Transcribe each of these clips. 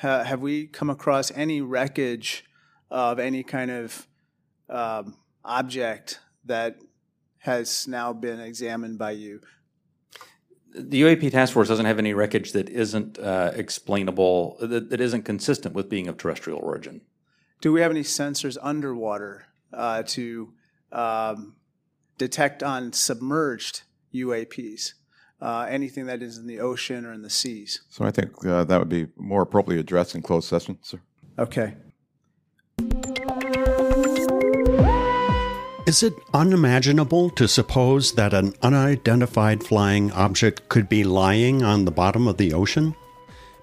ha- have we come across any wreckage of any kind of um, object that has now been examined by you? The UAP task force doesn't have any wreckage that isn't uh, explainable, that, that isn't consistent with being of terrestrial origin. Do we have any sensors underwater uh, to um, detect on submerged UAPs? Uh, anything that is in the ocean or in the seas. So I think uh, that would be more appropriately addressed in closed session, sir. Okay. Is it unimaginable to suppose that an unidentified flying object could be lying on the bottom of the ocean?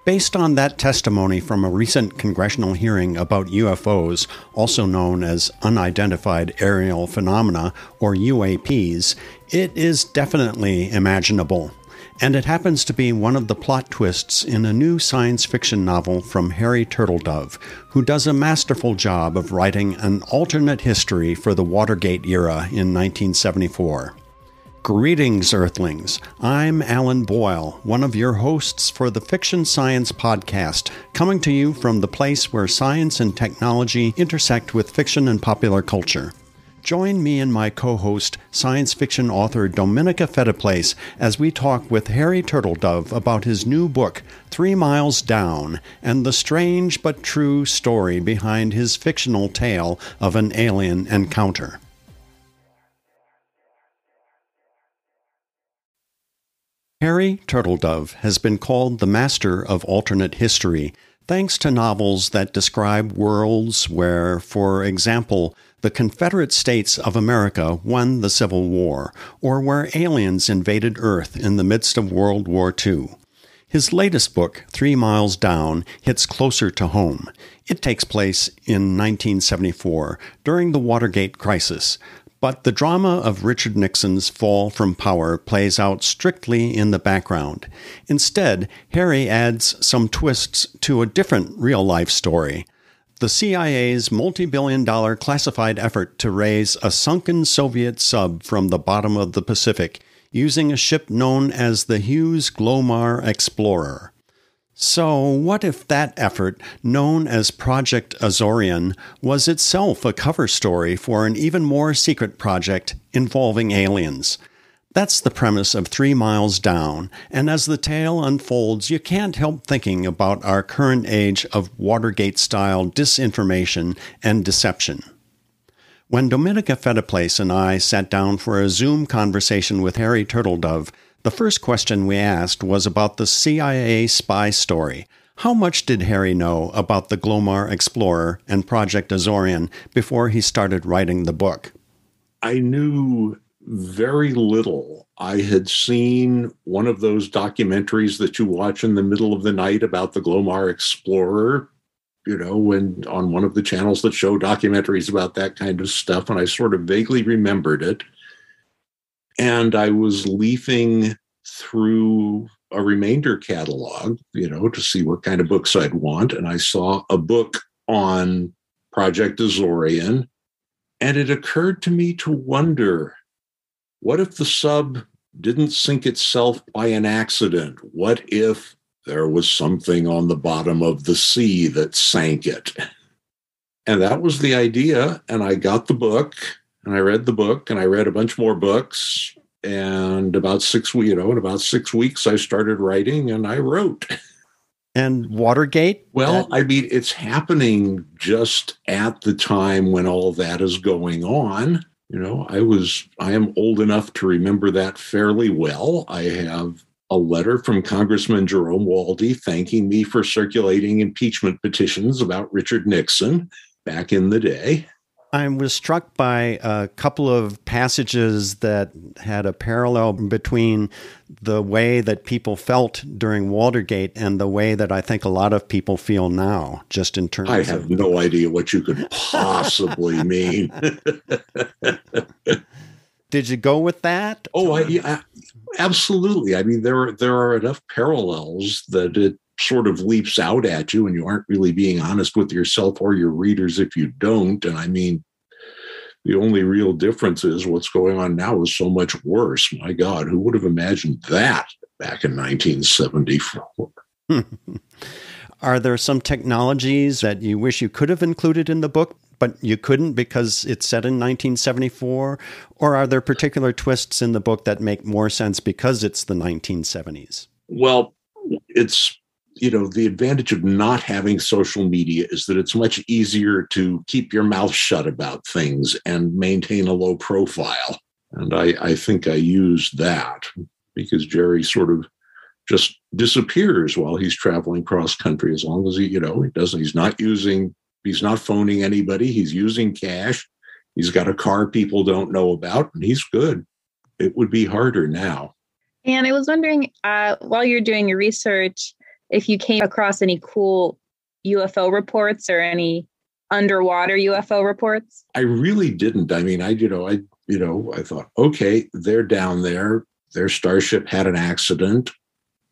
Based on that testimony from a recent congressional hearing about UFOs, also known as unidentified aerial phenomena or UAPs, it is definitely imaginable and it happens to be one of the plot twists in a new science fiction novel from Harry Turtledove, who does a masterful job of writing an alternate history for the Watergate era in 1974. Greetings, Earthlings. I'm Alan Boyle, one of your hosts for the Fiction Science Podcast, coming to you from the place where science and technology intersect with fiction and popular culture. Join me and my co host, science fiction author Dominica Phetteplace, as we talk with Harry Turtledove about his new book, Three Miles Down, and the strange but true story behind his fictional tale of an alien encounter. Harry Turtledove has been called the master of alternate history, thanks to novels that describe worlds where, for example, the Confederate States of America won the Civil War, or where aliens invaded Earth in the midst of World War II. His latest book, Three Miles Down, hits closer to home. It takes place in 1974, during the Watergate crisis, but the drama of Richard Nixon's fall from power plays out strictly in the background. Instead, Harry adds some twists to a different real life story the CIA's multi billion dollar classified effort to raise a sunken Soviet sub from the bottom of the Pacific using a ship known as the Hughes Glomar Explorer. So, what if that effort, known as Project Azorian, was itself a cover story for an even more secret project involving aliens? That's the premise of Three Miles Down, and as the tale unfolds, you can't help thinking about our current age of Watergate style disinformation and deception. When Dominica Phetteplace and I sat down for a Zoom conversation with Harry Turtledove, the first question we asked was about the CIA spy story. How much did Harry know about the Glomar Explorer and Project Azorian before he started writing the book? I knew very little. I had seen one of those documentaries that you watch in the middle of the night about the Glomar Explorer, you know, when on one of the channels that show documentaries about that kind of stuff. And I sort of vaguely remembered it. And I was leafing through a remainder catalog, you know, to see what kind of books I'd want. And I saw a book on Project Azorian. And it occurred to me to wonder what if the sub didn't sink itself by an accident? What if there was something on the bottom of the sea that sank it? And that was the idea. And I got the book and I read the book and I read a bunch more books. And about six, you know, in about six weeks, I started writing and I wrote. And Watergate? Well, I mean, it's happening just at the time when all that is going on. You know, I was, I am old enough to remember that fairly well. I have a letter from Congressman Jerome Waldie thanking me for circulating impeachment petitions about Richard Nixon back in the day. I was struck by a couple of passages that had a parallel between the way that people felt during Watergate and the way that I think a lot of people feel now, just in terms I have of. no idea what you could possibly mean. Did you go with that? Oh, I, yeah, absolutely. I mean, there are, there are enough parallels that it sort of leaps out at you, and you aren't really being honest with yourself or your readers if you don't. And I mean, the only real difference is what's going on now is so much worse. My God, who would have imagined that back in 1974? Are there some technologies that you wish you could have included in the book, but you couldn't because it's set in 1974? Or are there particular twists in the book that make more sense because it's the 1970s? Well, it's you know the advantage of not having social media is that it's much easier to keep your mouth shut about things and maintain a low profile. And i i think i used that because jerry sort of just disappears while he's traveling cross country. As long as he you know he doesn't he's not using he's not phoning anybody. He's using cash. He's got a car people don't know about and he's good. It would be harder now. And i was wondering uh, while you're doing your research if you came across any cool ufo reports or any underwater ufo reports i really didn't i mean i you know i you know i thought okay they're down there their starship had an accident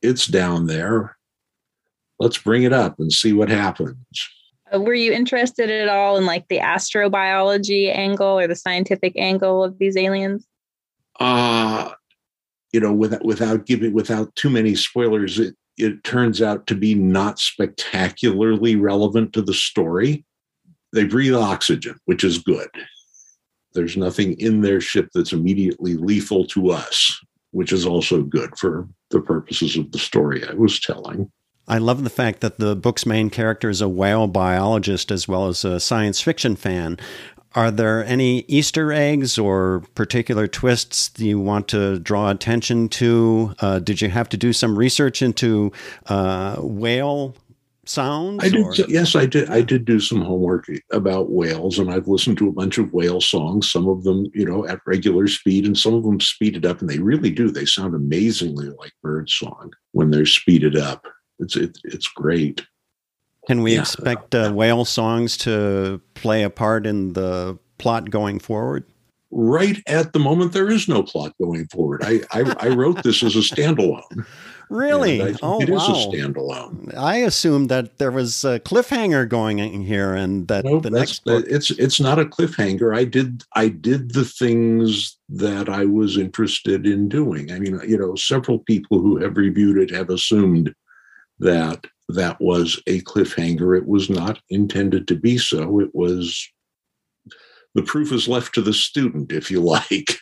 it's down there. Let's bring it up and see what happens. Uh, were you interested at all in like the astrobiology angle or the scientific angle of these aliens? Uh you know, without without giving without too many spoilers, it it turns out to be not spectacularly relevant to the story. They breathe oxygen, which is good. There's nothing in their ship that's immediately lethal to us, which is also good for the purposes of the story I was telling. I love the fact that the book's main character is a whale biologist as well as a science fiction fan. Are there any Easter eggs or particular twists you want to draw attention to? Uh, did you have to do some research into uh, whale sounds? I did. Or? Yes, I did. I did do some homework about whales, and I've listened to a bunch of whale songs. Some of them, you know, at regular speed, and some of them speeded up, and they really do. They sound amazingly like bird song when they're speeded up. It's it, it's great. Can we yeah. expect uh, whale songs to play a part in the plot going forward? Right at the moment, there is no plot going forward. I I, I wrote this as a standalone. Really? oh, it wow. is a standalone. I assumed that there was a cliffhanger going in here, and that the next book... it's it's not a cliffhanger. I did I did the things that I was interested in doing. I mean, you know, several people who have reviewed it have assumed that that was a cliffhanger. It was not intended to be so. It was the proof is left to the student, if you like.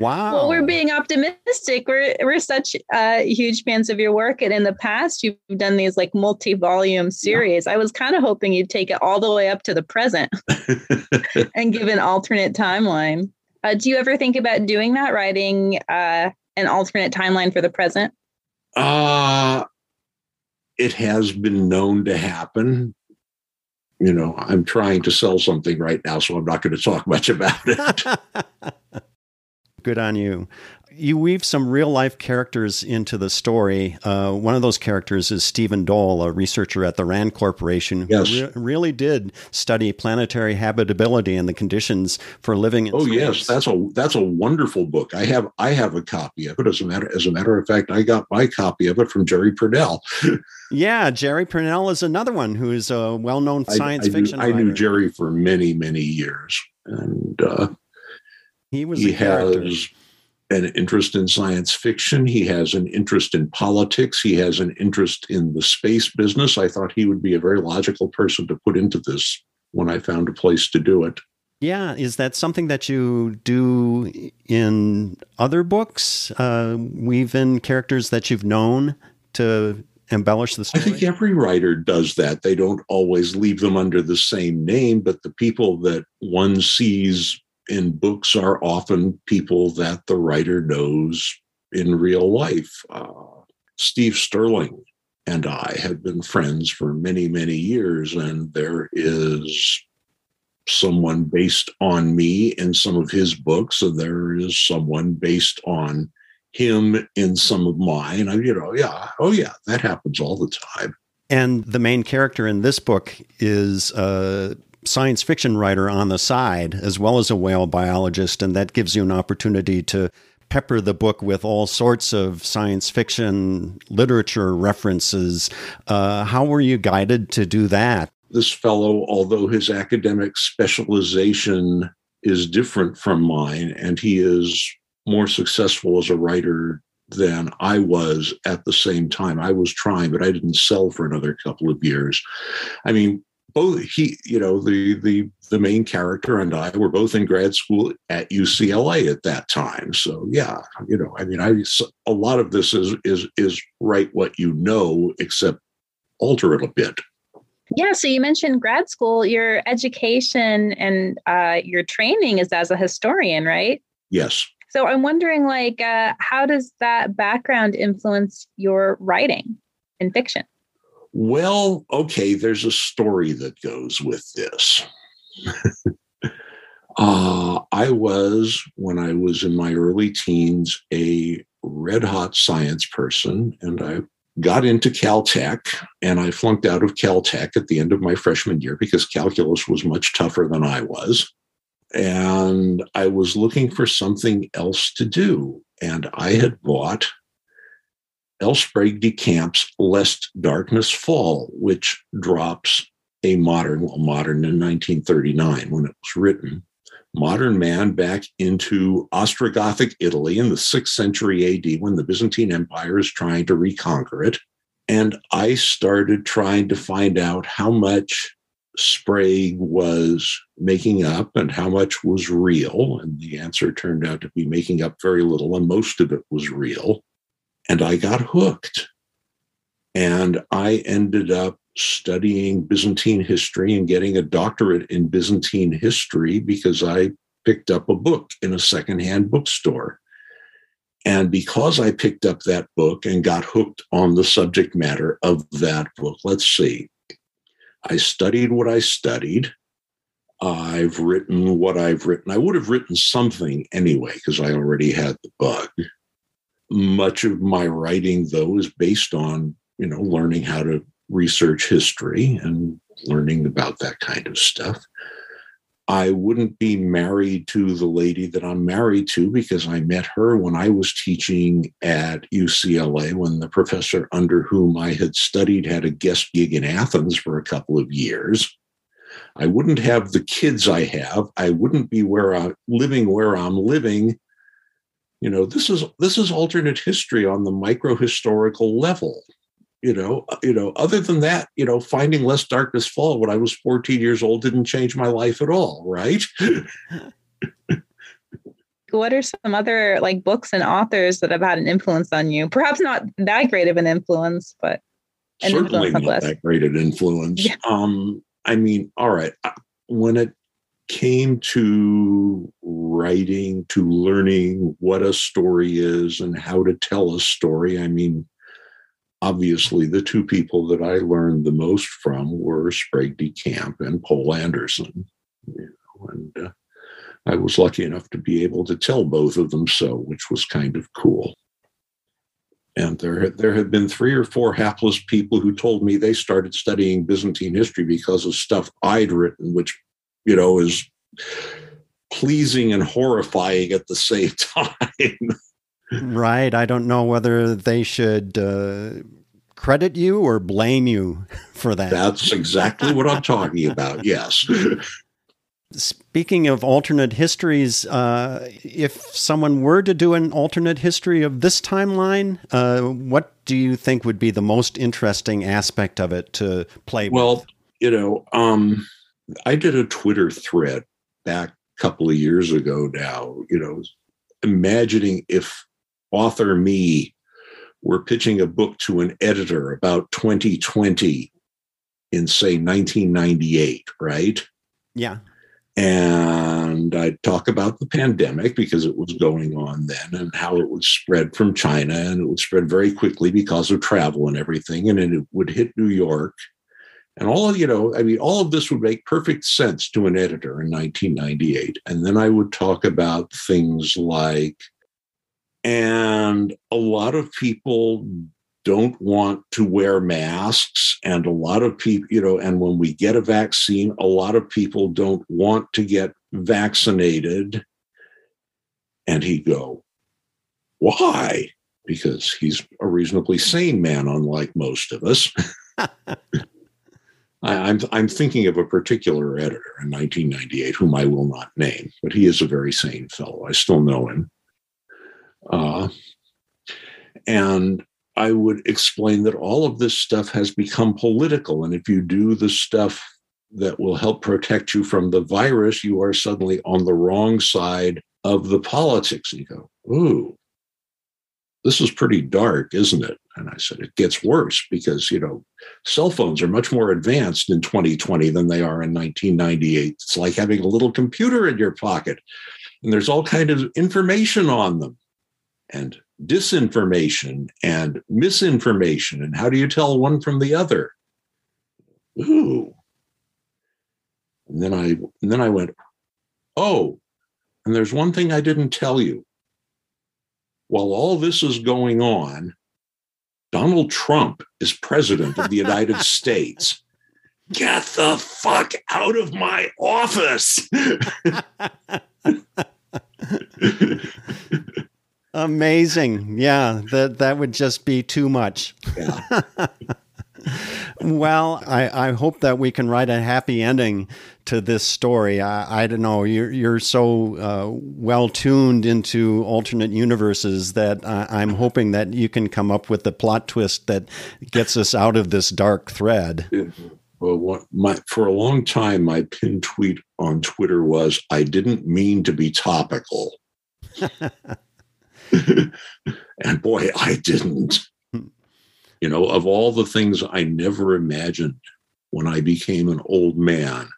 Wow. Well, we're being optimistic. We're we're such uh, huge fans of your work, and in the past, you've done these like multi-volume series. Yeah. I was kind of hoping you'd take it all the way up to the present and give an alternate timeline. Uh, do you ever think about doing that, writing uh, an alternate timeline for the present? Uh it has been known to happen. You know, I'm trying to sell something right now, so I'm not going to talk much about it. Good on you. You weave some real life characters into the story. Uh, one of those characters is Stephen Dole, a researcher at the RAND Corporation, who yes. re- really did study planetary habitability and the conditions for living in Oh space. yes, that's a that's a wonderful book. I have I have a copy of it. As a matter as a matter of fact, I got my copy of it from Jerry Pournelle. yeah, Jerry Pournelle is another one who is a well known science I, I fiction. Knew, I knew Jerry for many many years, and. Uh, he was he has an interest in science fiction. He has an interest in politics. He has an interest in the space business. I thought he would be a very logical person to put into this when I found a place to do it. Yeah, is that something that you do in other books? Uh, weave in characters that you've known to embellish the story? I think every writer does that. They don't always leave them under the same name, but the people that one sees in books are often people that the writer knows in real life. Uh, Steve Stirling and I have been friends for many, many years, and there is someone based on me in some of his books, and there is someone based on him in some of mine. I, you know, yeah, oh yeah, that happens all the time. And the main character in this book is uh, science fiction writer on the side, as well as a whale biologist, and that gives you an opportunity to pepper the book with all sorts of science fiction literature references. Uh, how were you guided to do that? This fellow, although his academic specialization is different from mine, and he is more successful as a writer than I was at the same time. I was trying, but I didn't sell for another couple of years. I mean, both he, you know, the the the main character and I were both in grad school at UCLA at that time. So yeah, you know, I mean, I a lot of this is is is write what you know, except alter it a bit. Yeah. So you mentioned grad school. Your education and uh, your training is as a historian, right? Yes. So I'm wondering, like, uh, how does that background influence your writing in fiction? Well, okay, there's a story that goes with this. uh, I was, when I was in my early teens, a red hot science person, and I got into Caltech and I flunked out of Caltech at the end of my freshman year because calculus was much tougher than I was. And I was looking for something else to do. And I had bought L. Sprague de Camp's Lest Darkness Fall, which drops a modern, well, modern in 1939 when it was written, modern man back into Ostrogothic Italy in the sixth century AD when the Byzantine Empire is trying to reconquer it. And I started trying to find out how much Sprague was making up and how much was real. And the answer turned out to be making up very little, and most of it was real. And I got hooked. And I ended up studying Byzantine history and getting a doctorate in Byzantine history because I picked up a book in a secondhand bookstore. And because I picked up that book and got hooked on the subject matter of that book, let's see, I studied what I studied. I've written what I've written. I would have written something anyway because I already had the bug much of my writing though is based on you know learning how to research history and learning about that kind of stuff. I wouldn't be married to the lady that i'm married to because i met her when i was teaching at ucla when the professor under whom i had studied had a guest gig in athens for a couple of years. I wouldn't have the kids i have. I wouldn't be where i'm living where i'm living you know this is this is alternate history on the micro historical level you know uh, you know other than that you know finding lest darkness fall when i was 14 years old didn't change my life at all right? What are some other like books and authors that have had an influence on you? Perhaps not that great of an influence but an certainly influence not that great an influence. Yeah. um i mean all right uh, when it came to writing, to learning what a story is and how to tell a story, I mean, obviously the two people that I learned the most from were Sprague de Camp and Poul Anderson. You know, and uh, I was lucky enough to be able to tell both of them so, which was kind of cool. And there, there have been three or four hapless people who told me they started studying Byzantine history because of stuff I'd written, which you know, is pleasing and horrifying at the same time. right. I don't know whether they should uh, credit you or blame you for that. That's exactly what I'm talking about. Yes. Speaking of alternate histories, uh, if someone were to do an alternate history of this timeline, uh, what do you think would be the most interesting aspect of it to play well, with? you know, um, I did a Twitter thread back a couple of years ago now, you know, imagining if author me were pitching a book to an editor about 2020 in, say, 1998, right? Yeah. And I'd talk about the pandemic because it was going on then and how it would spread from China and it would spread very quickly because of travel and everything. And it would hit New York and all you know, I mean, all of this would make perfect sense to an editor in 1998. And then I would talk about things like, and a lot of people don't want to wear masks. And a lot of people, you know, and when we get a vaccine, a lot of people don't want to get vaccinated. And he'd go, why? Because he's a reasonably sane man, unlike most of us. I, am I'm, I'm thinking of a particular editor in 1998 whom I will not name, but he is a very sane fellow. I still know him. Uh, And I would explain that all of this stuff has become political. And if you do the stuff that will help protect you from the virus, you are suddenly on the wrong side of the politics. And you go, ooh, this is pretty dark, isn't it? And I said, it gets worse because, you know, cell phones are much more advanced in 2020 than they are in 1998. It's like having a little computer in your pocket and there's all kind of information on them and disinformation and misinformation. And how do you tell one from the other? Ooh. And then I and then I went, oh, and there's one thing I didn't tell you. While all this is going on, Donald Trump is president of the United States. Get the fuck out of my office. Amazing. Yeah, that that would just be too much. Yeah. well, I, I hope that we can write a happy ending to this story. I, I don't know. You're you're so uh, well tuned into alternate universes that I, am hoping that you can come up with the plot twist that gets us out of this dark thread. Well, what my for a long time, my pinned tweet on Twitter was, "I didn't mean to be topical." and boy, I didn't. You know, of all the things I never imagined when I became an old man,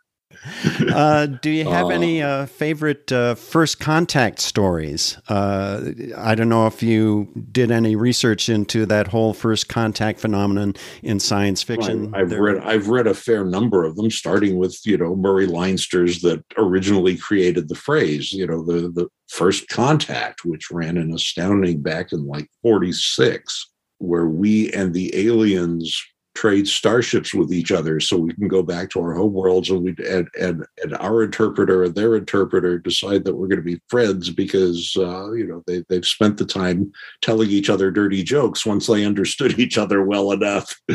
uh, do you have uh, any uh, favorite uh, first contact stories? Uh, I don't know if you did any research into that whole first contact phenomenon in science fiction. I've, read I've read a fair number of them, starting with you know Murray Leinster's that originally created the phrase. You know the the first contact, which ran an astounding back in like forty six, where we and the aliens trade starships with each other so we can go back to our home worlds and we and and, and our interpreter and their interpreter decide that we're going to be friends because uh, you know they, they've spent the time telling each other dirty jokes once they understood each other well enough.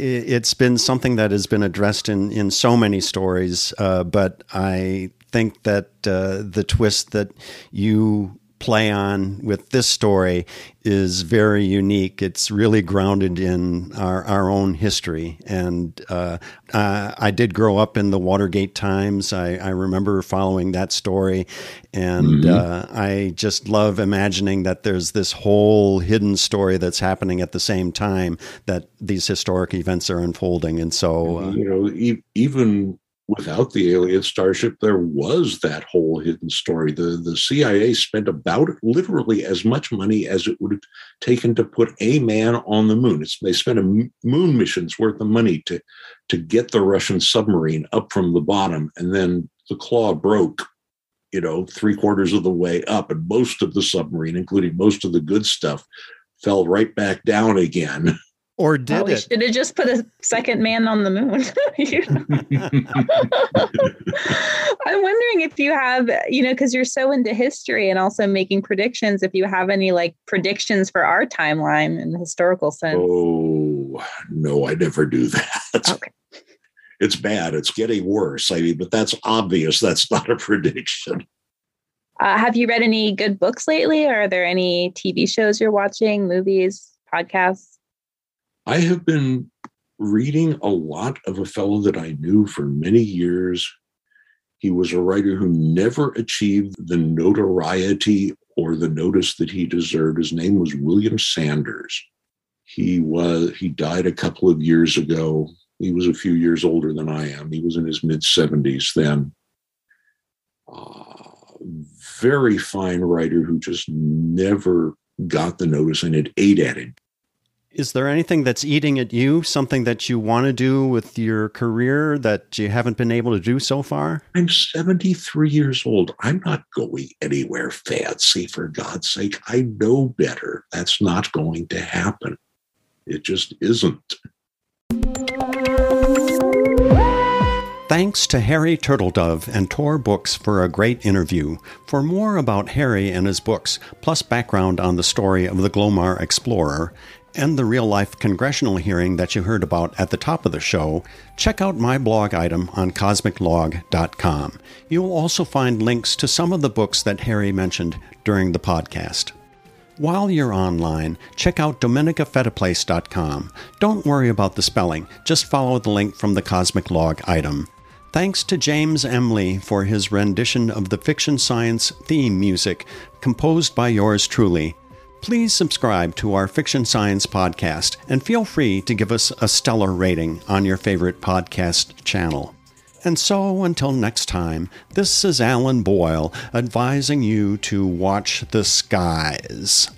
It's been something that has been addressed in in so many stories uh, but i think that uh, the twist that you play on with this story is very unique. It's really grounded in our, our own history. And uh, uh, I did grow up in the Watergate times. I, I remember following that story. And mm-hmm. uh, I just love imagining that there's this whole hidden story that's happening at the same time that these historic events are unfolding. And so, uh, you know, e- even without the alien starship, there was that whole hidden story. The, the CIA spent about literally as much money as it would have taken to put a man on the moon. It's, they spent a moon mission's worth of money to, to get the Russian submarine up from the bottom. And then the claw broke, you know, three quarters of the way up. And most of the submarine, including most of the good stuff, fell right back down again. Or did well, we it? should have just put a second man on the moon. I'm wondering if you have, you know, because you're so into history and also making predictions, if you have any like predictions for our timeline in the historical sense. Oh, no, I never do that. Okay. It's bad. It's getting worse. I mean, but that's obvious. That's not a prediction. Uh, have you read any good books lately? Or Are there any TV shows you're watching, movies, podcasts? I have been reading a lot of a fellow that I knew for many years. He was a writer who never achieved the notoriety or the notice that he deserved. His name was William Sanders. He was he died a couple of years ago. He was a few years older than I am. He was in his mid 70s then. Uh, very fine writer who just never got the notice and it ate at him is there anything that's eating at you, something that you want to do with your career that you haven't been able to do so far? I'm 73 years old. I'm not going anywhere fancy, for God's sake. I know better. That's not going to happen. It just isn't. Thanks to Harry Turtledove and Tor Books for a great interview. For more about Harry and his books, plus background on the story of the Glomar Explorer, and the real life congressional hearing that you heard about at the top of the show, check out my blog item on cosmiclog.com. You'll also find links to some of the books that Harry mentioned during the podcast. While you're online, check out dominicaphetteplace.com. Don't worry about the spelling, just follow the link from the Cosmic Log item. Thanks to James Emily for his rendition of the Fiction Science theme music, composed by yours truly. Please subscribe to our Fiction Science podcast and feel free to give us a stellar rating on your favorite podcast channel. And so, until next time, this is Alan Boyle advising you to watch the skies.